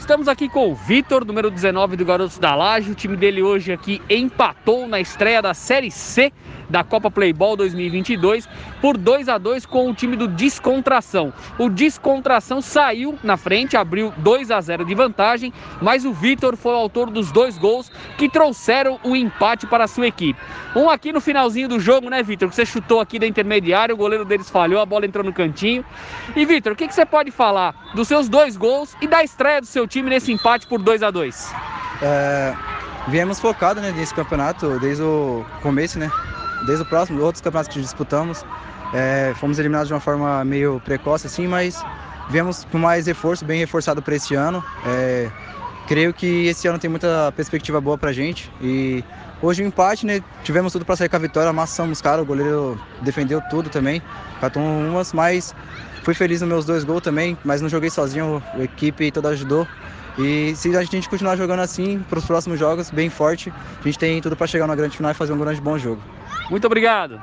Estamos aqui com o Vitor, número 19 do Garotos da Laje. O time dele hoje aqui empatou na estreia da Série C da Copa Playball 2022 por 2 a 2 com o time do Descontração. O Descontração saiu na frente, abriu 2 a 0 de vantagem, mas o Vitor foi o autor dos dois gols que trouxeram o empate para a sua equipe. Um aqui no finalzinho do jogo, né, Vitor? Que você chutou aqui da intermediária, o goleiro deles falhou, a bola entrou no cantinho. E Vitor, o que, que você pode falar dos seus dois gols e da estreia do seu time nesse empate por 2 a 2 é, Viemos focados né, nesse campeonato desde o começo, né? Desde o próximo, outros campeonatos que disputamos. É, fomos eliminados de uma forma meio precoce, assim, mas viemos com mais reforço, bem reforçado para esse ano. É, creio que esse ano tem muita perspectiva boa para a gente. E hoje o empate, né? Tivemos tudo para sair com a vitória, amassamos cara, o goleiro defendeu tudo também, catou umas, mas fui feliz nos meus dois gols também, mas não joguei sozinho, a equipe toda ajudou. E se a gente continuar jogando assim para os próximos jogos, bem forte, a gente tem tudo para chegar na grande final e fazer um grande bom jogo. Muito obrigado.